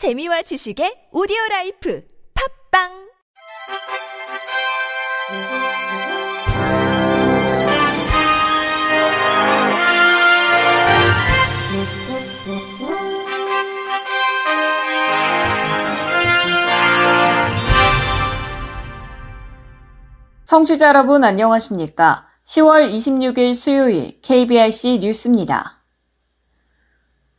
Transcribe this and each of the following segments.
재미와 지식의 오디오 라이프 팝빵 청취자 여러분 안녕하십니까? 10월 26일 수요일 KBRC 뉴스입니다.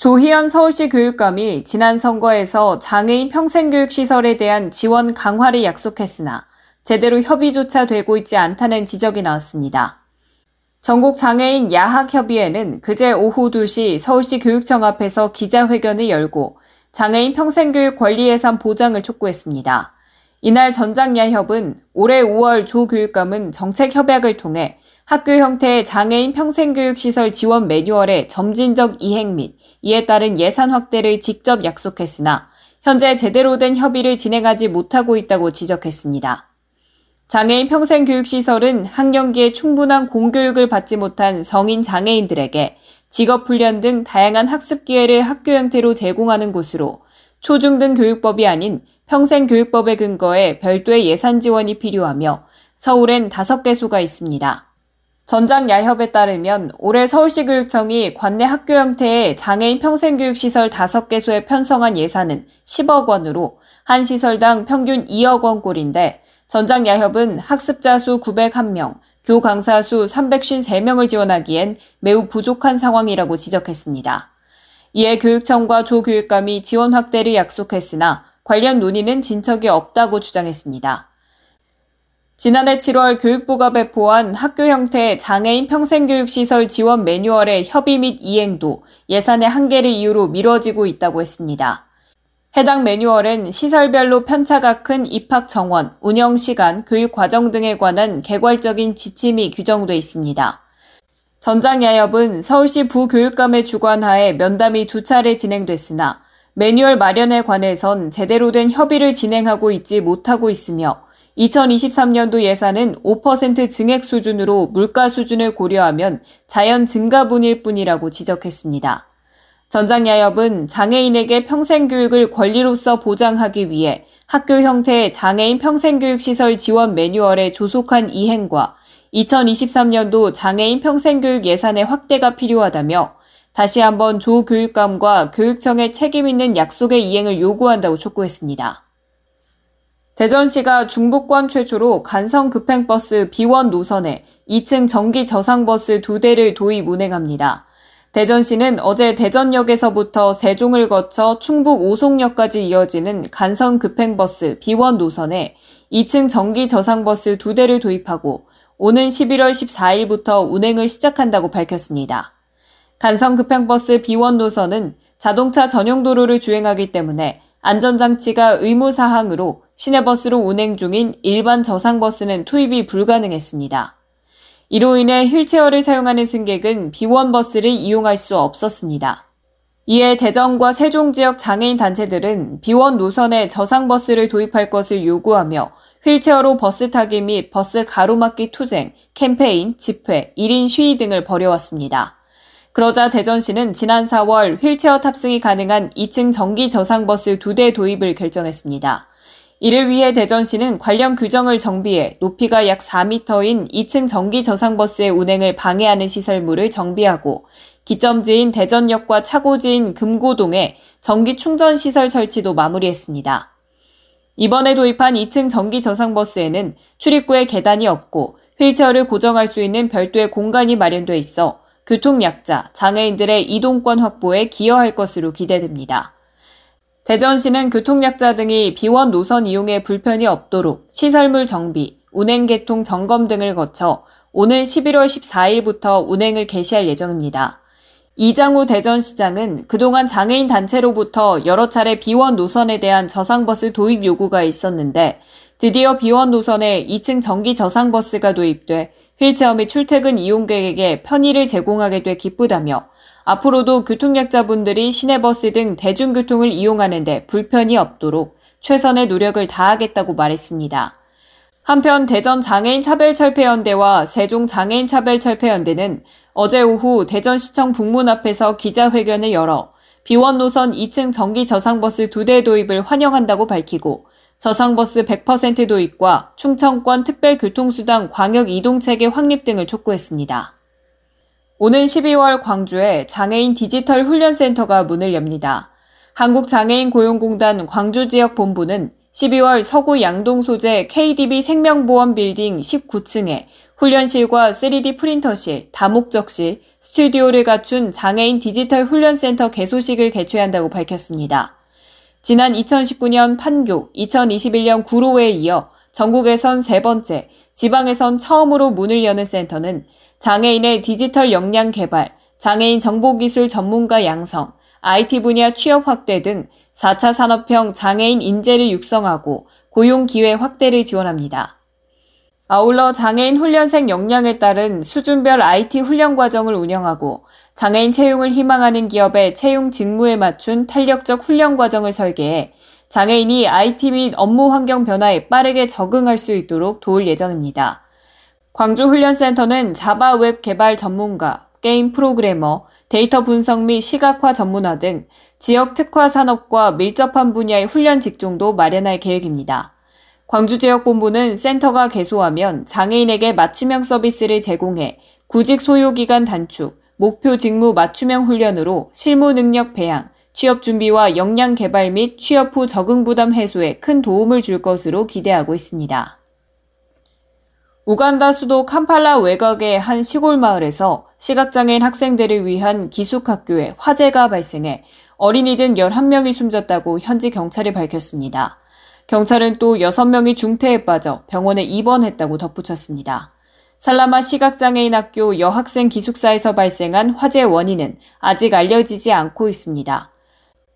조희연 서울시 교육감이 지난 선거에서 장애인 평생교육시설에 대한 지원 강화를 약속했으나 제대로 협의조차 되고 있지 않다는 지적이 나왔습니다. 전국 장애인 야학협의회는 그제 오후 2시 서울시 교육청 앞에서 기자회견을 열고 장애인 평생교육 권리 예산 보장을 촉구했습니다. 이날 전장야협은 올해 5월 조 교육감은 정책 협약을 통해 학교 형태의 장애인 평생교육시설 지원 매뉴얼의 점진적 이행 및 이에 따른 예산 확대를 직접 약속했으나 현재 제대로 된 협의를 진행하지 못하고 있다고 지적했습니다. 장애인 평생교육시설은 학령기에 충분한 공교육을 받지 못한 성인 장애인들에게 직업훈련 등 다양한 학습 기회를 학교 형태로 제공하는 곳으로 초중등 교육법이 아닌 평생교육법에 근거해 별도의 예산 지원이 필요하며 서울엔 5개소가 있습니다. 전장 야협에 따르면 올해 서울시 교육청이 관내 학교 형태의 장애인 평생교육시설 5개소에 편성한 예산은 10억 원으로 한 시설당 평균 2억 원 꼴인데 전장 야협은 학습자 수 901명, 교 강사 수 353명을 지원하기엔 매우 부족한 상황이라고 지적했습니다. 이에 교육청과 조 교육감이 지원 확대를 약속했으나 관련 논의는 진척이 없다고 주장했습니다. 지난해 7월 교육부가 배포한 학교 형태 장애인 평생교육시설 지원 매뉴얼의 협의 및 이행도 예산의 한계를 이유로 미뤄지고 있다고 했습니다. 해당 매뉴얼은 시설별로 편차가 큰 입학 정원, 운영 시간, 교육 과정 등에 관한 개괄적인 지침이 규정돼 있습니다. 전장야협은 서울시 부교육감의 주관하에 면담이 두 차례 진행됐으나 매뉴얼 마련에 관해선 제대로 된 협의를 진행하고 있지 못하고 있으며 2023년도 예산은 5% 증액 수준으로 물가 수준을 고려하면 자연 증가분일 뿐이라고 지적했습니다. 전장야협은 장애인에게 평생교육을 권리로서 보장하기 위해 학교 형태의 장애인 평생교육시설 지원 매뉴얼의 조속한 이행과 2023년도 장애인 평생교육 예산의 확대가 필요하다며 다시 한번 조 교육감과 교육청의 책임 있는 약속의 이행을 요구한다고 촉구했습니다. 대전시가 중부권 최초로 간성 급행버스 B1 노선에 2층 전기 저상버스 두 대를 도입 운행합니다. 대전시는 어제 대전역에서부터 세종을 거쳐 충북 오송역까지 이어지는 간성 급행버스 B1 노선에 2층 전기 저상버스 두 대를 도입하고 오는 11월 14일부터 운행을 시작한다고 밝혔습니다. 간성 급행버스 B1 노선은 자동차 전용 도로를 주행하기 때문에 안전장치가 의무사항으로 시내버스로 운행 중인 일반 저상버스는 투입이 불가능했습니다. 이로 인해 휠체어를 사용하는 승객은 B1버스를 이용할 수 없었습니다. 이에 대전과 세종 지역 장애인 단체들은 B1 노선에 저상버스를 도입할 것을 요구하며 휠체어로 버스 타기 및 버스 가로막기 투쟁, 캠페인, 집회, 1인 시위 등을 벌여왔습니다. 그러자 대전시는 지난 4월 휠체어 탑승이 가능한 2층 전기 저상버스 두대 도입을 결정했습니다. 이를 위해 대전시는 관련 규정을 정비해 높이가 약 4m인 2층 전기 저상버스의 운행을 방해하는 시설물을 정비하고 기점지인 대전역과 차고지인 금고동에 전기 충전 시설 설치도 마무리했습니다. 이번에 도입한 2층 전기 저상버스에는 출입구에 계단이 없고 휠체어를 고정할 수 있는 별도의 공간이 마련돼 있어 교통약자, 장애인들의 이동권 확보에 기여할 것으로 기대됩니다. 대전시는 교통약자 등이 비원 노선 이용에 불편이 없도록 시설물 정비, 운행 개통 점검 등을 거쳐 오늘 11월 14일부터 운행을 개시할 예정입니다. 이장우 대전시장은 그동안 장애인 단체로부터 여러 차례 비원 노선에 대한 저상버스 도입 요구가 있었는데 드디어 비원 노선에 2층 전기 저상버스가 도입돼 휠체어 및 출퇴근 이용객에게 편의를 제공하게 돼 기쁘다며 앞으로도 교통약자분들이 시내버스 등 대중교통을 이용하는데 불편이 없도록 최선의 노력을 다하겠다고 말했습니다. 한편 대전 장애인 차별철폐연대와 세종 장애인 차별철폐연대는 어제 오후 대전시청 북문 앞에서 기자회견을 열어 비원 노선 2층 전기 저상버스 2대 도입을 환영한다고 밝히고 저상버스 100% 도입과 충청권 특별교통수단 광역 이동체계 확립 등을 촉구했습니다. 오는 12월 광주에 장애인 디지털 훈련센터가 문을 엽니다. 한국장애인 고용공단 광주 지역 본부는 12월 서구 양동 소재 KDB 생명보험 빌딩 19층에 훈련실과 3D 프린터실, 다목적실, 스튜디오를 갖춘 장애인 디지털 훈련센터 개소식을 개최한다고 밝혔습니다. 지난 2019년 판교, 2021년 구로에 이어 전국에선 세 번째, 지방에선 처음으로 문을 여는 센터는 장애인의 디지털 역량 개발, 장애인 정보기술 전문가 양성, IT 분야 취업 확대 등 4차 산업형 장애인 인재를 육성하고 고용 기회 확대를 지원합니다. 아울러 장애인 훈련생 역량에 따른 수준별 IT 훈련 과정을 운영하고 장애인 채용을 희망하는 기업의 채용 직무에 맞춘 탄력적 훈련 과정을 설계해 장애인이 IT 및 업무 환경 변화에 빠르게 적응할 수 있도록 도울 예정입니다. 광주훈련센터는 자바 웹 개발 전문가, 게임 프로그래머, 데이터 분석 및 시각화 전문화 등 지역 특화 산업과 밀접한 분야의 훈련 직종도 마련할 계획입니다. 광주지역본부는 센터가 개소하면 장애인에게 맞춤형 서비스를 제공해 구직 소요기간 단축, 목표 직무 맞춤형 훈련으로 실무 능력 배양, 취업 준비와 역량 개발 및 취업 후 적응 부담 해소에 큰 도움을 줄 것으로 기대하고 있습니다. 우간다 수도 캄팔라 외곽의 한 시골 마을에서 시각장애인 학생들을 위한 기숙학교에 화재가 발생해 어린이 등 11명이 숨졌다고 현지 경찰이 밝혔습니다. 경찰은 또 6명이 중태에 빠져 병원에 입원했다고 덧붙였습니다. 살라마 시각장애인 학교 여학생 기숙사에서 발생한 화재 원인은 아직 알려지지 않고 있습니다.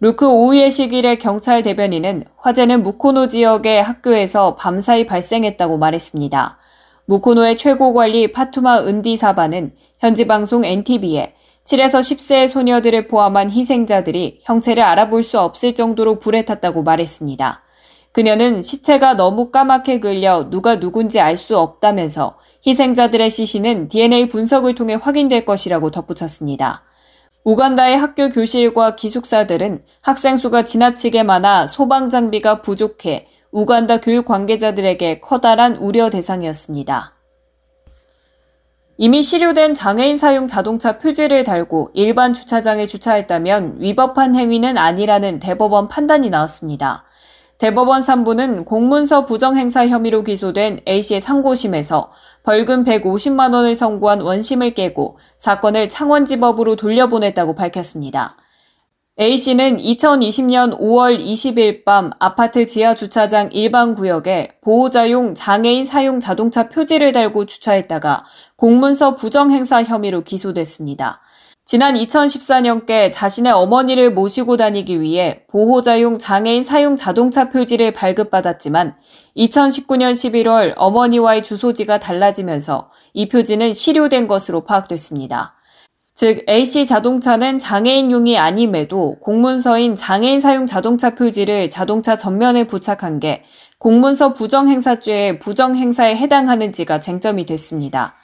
루크 오우예시길의 경찰 대변인은 화재는 무코노 지역의 학교에서 밤사이 발생했다고 말했습니다. 무코노의 최고 관리 파투마 은디사바는 현지 방송 NTV에 7에서 10세의 소녀들을 포함한 희생자들이 형체를 알아볼 수 없을 정도로 불에 탔다고 말했습니다. 그녀는 시체가 너무 까맣게 그려 누가 누군지 알 수 없다면서 희생자들의 시신은 DNA 분석을 통해 확인될 것이라고 덧붙였습니다. 우간다의 학교 교실과 기숙사들은 학생 수가 지나치게 많아 소방 장비가 부족해 우간다 교육 관계자들에게 커다란 우려 대상이었습니다. 이미 시료된 장애인 사용 자동차 표지를 달고 일반 주차장에 주차했다면 위법한 행위는 아니라는 대법원 판단이 나왔습니다. 대법원 3부는 공문서 부정행사 혐의로 기소된 A씨의 상고심에서 벌금 150만 원을 선고한 원심을 깨고 사건을 창원지법으로 돌려보냈다고 밝혔습니다. A씨는 2020년 5월 20일 밤 아파트 지하 주차장 일반 구역에 보호자용 장애인 사용 자동차 표지를 달고 주차했다가 공문서 부정행사 혐의로 기소됐습니다. 지난 2014년께 자신의 어머니를 모시고 다니기 위해 보호자용 장애인 사용 자동차 표지를 발급받았지만 2019년 11월 어머니와의 주소지가 달라지면서 이 표지는 실효된 것으로 파악됐습니다. 즉 A씨 자동차는 장애인용이 아님에도 공문서인 장애인 사용 자동차 표지를 자동차 전면에 부착한 게 공문서 부정행사죄의 부정행사에 해당하는지가 쟁점이 됐습니다.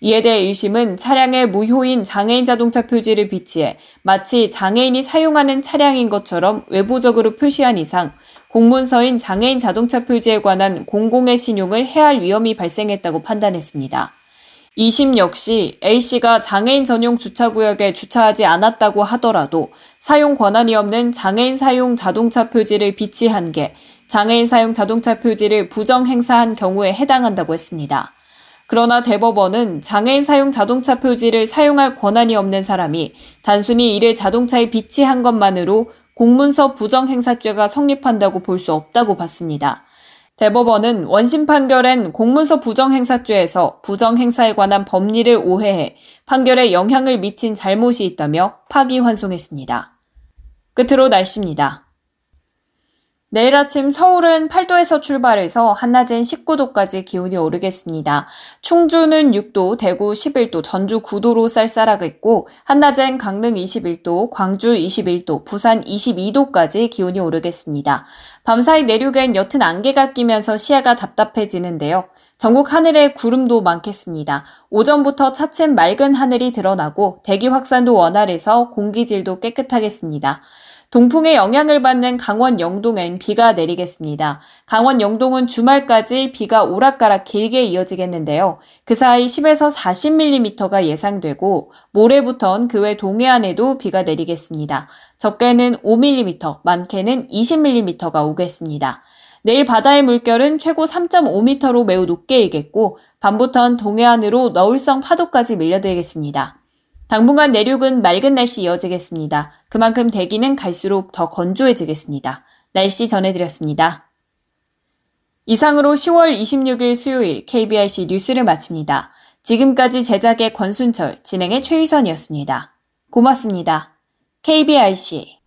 이에 대해 1심은 차량에 무효인 장애인 자동차 표지를 비치해 마치 장애인이 사용하는 차량인 것처럼 외부적으로 표시한 이상 공문서인 장애인 자동차 표지에 관한 공공의 신용을 해할 위험이 발생했다고 판단했습니다. 2심 역시 A씨가 장애인 전용 주차구역에 주차하지 않았다고 하더라도 사용 권한이 없는 장애인 사용 자동차 표지를 비치한 게 장애인 사용 자동차 표지를 부정 행사한 경우에 해당한다고 했습니다. 그러나 대법원은 장애인 사용 자동차 표지를 사용할 권한이 없는 사람이 단순히 이를 자동차에 비치한 것만으로 공문서 부정 행사죄가 성립한다고 볼 수 없다고 봤습니다. 대법원은 원심 판결엔 공문서 부정행사죄에서 부정행사에 관한 법리를 오해해 판결에 영향을 미친 잘못이 있다며 파기환송했습니다. 끝으로 날씨입니다. 내일 아침 서울은 8도에서 출발해서 한낮엔 19도까지 기온이 오르겠습니다. 충주는 6도, 대구 11도, 전주 9도로 쌀쌀하겠고 한낮엔 강릉 21도, 광주 21도, 부산 22도까지 기온이 오르겠습니다. 밤사이 내륙엔 옅은 안개가 끼면서 시야가 답답해지는데요. 전국 하늘에 구름도 많겠습니다. 오전부터 차츰 맑은 하늘이 드러나고 대기 확산도 원활해서 공기질도 깨끗하겠습니다. 동풍의 영향을 받는 강원 영동엔 비가 내리겠습니다. 강원 영동은 주말까지 비가 오락가락 길게 이어지겠는데요. 그 사이 10에서 40mm가 예상되고 모레부턴 그 외 동해안에도 비가 내리겠습니다. 적게는 5mm, 많게는 20mm가 오겠습니다. 내일 바다의 물결은 최고 3.5m로 매우 높게 일겠고 밤부턴 동해안으로 너울성 파도까지 밀려들겠습니다. 당분간 내륙은 맑은 날씨 이어지겠습니다. 그만큼 대기는 갈수록 더 건조해지겠습니다. 날씨 전해드렸습니다. 이상으로 10월 26일 수요일 KBRC 뉴스를 마칩니다. 지금까지 제작의 권순철, 진행의 최유선이었습니다. 고맙습니다. KBRC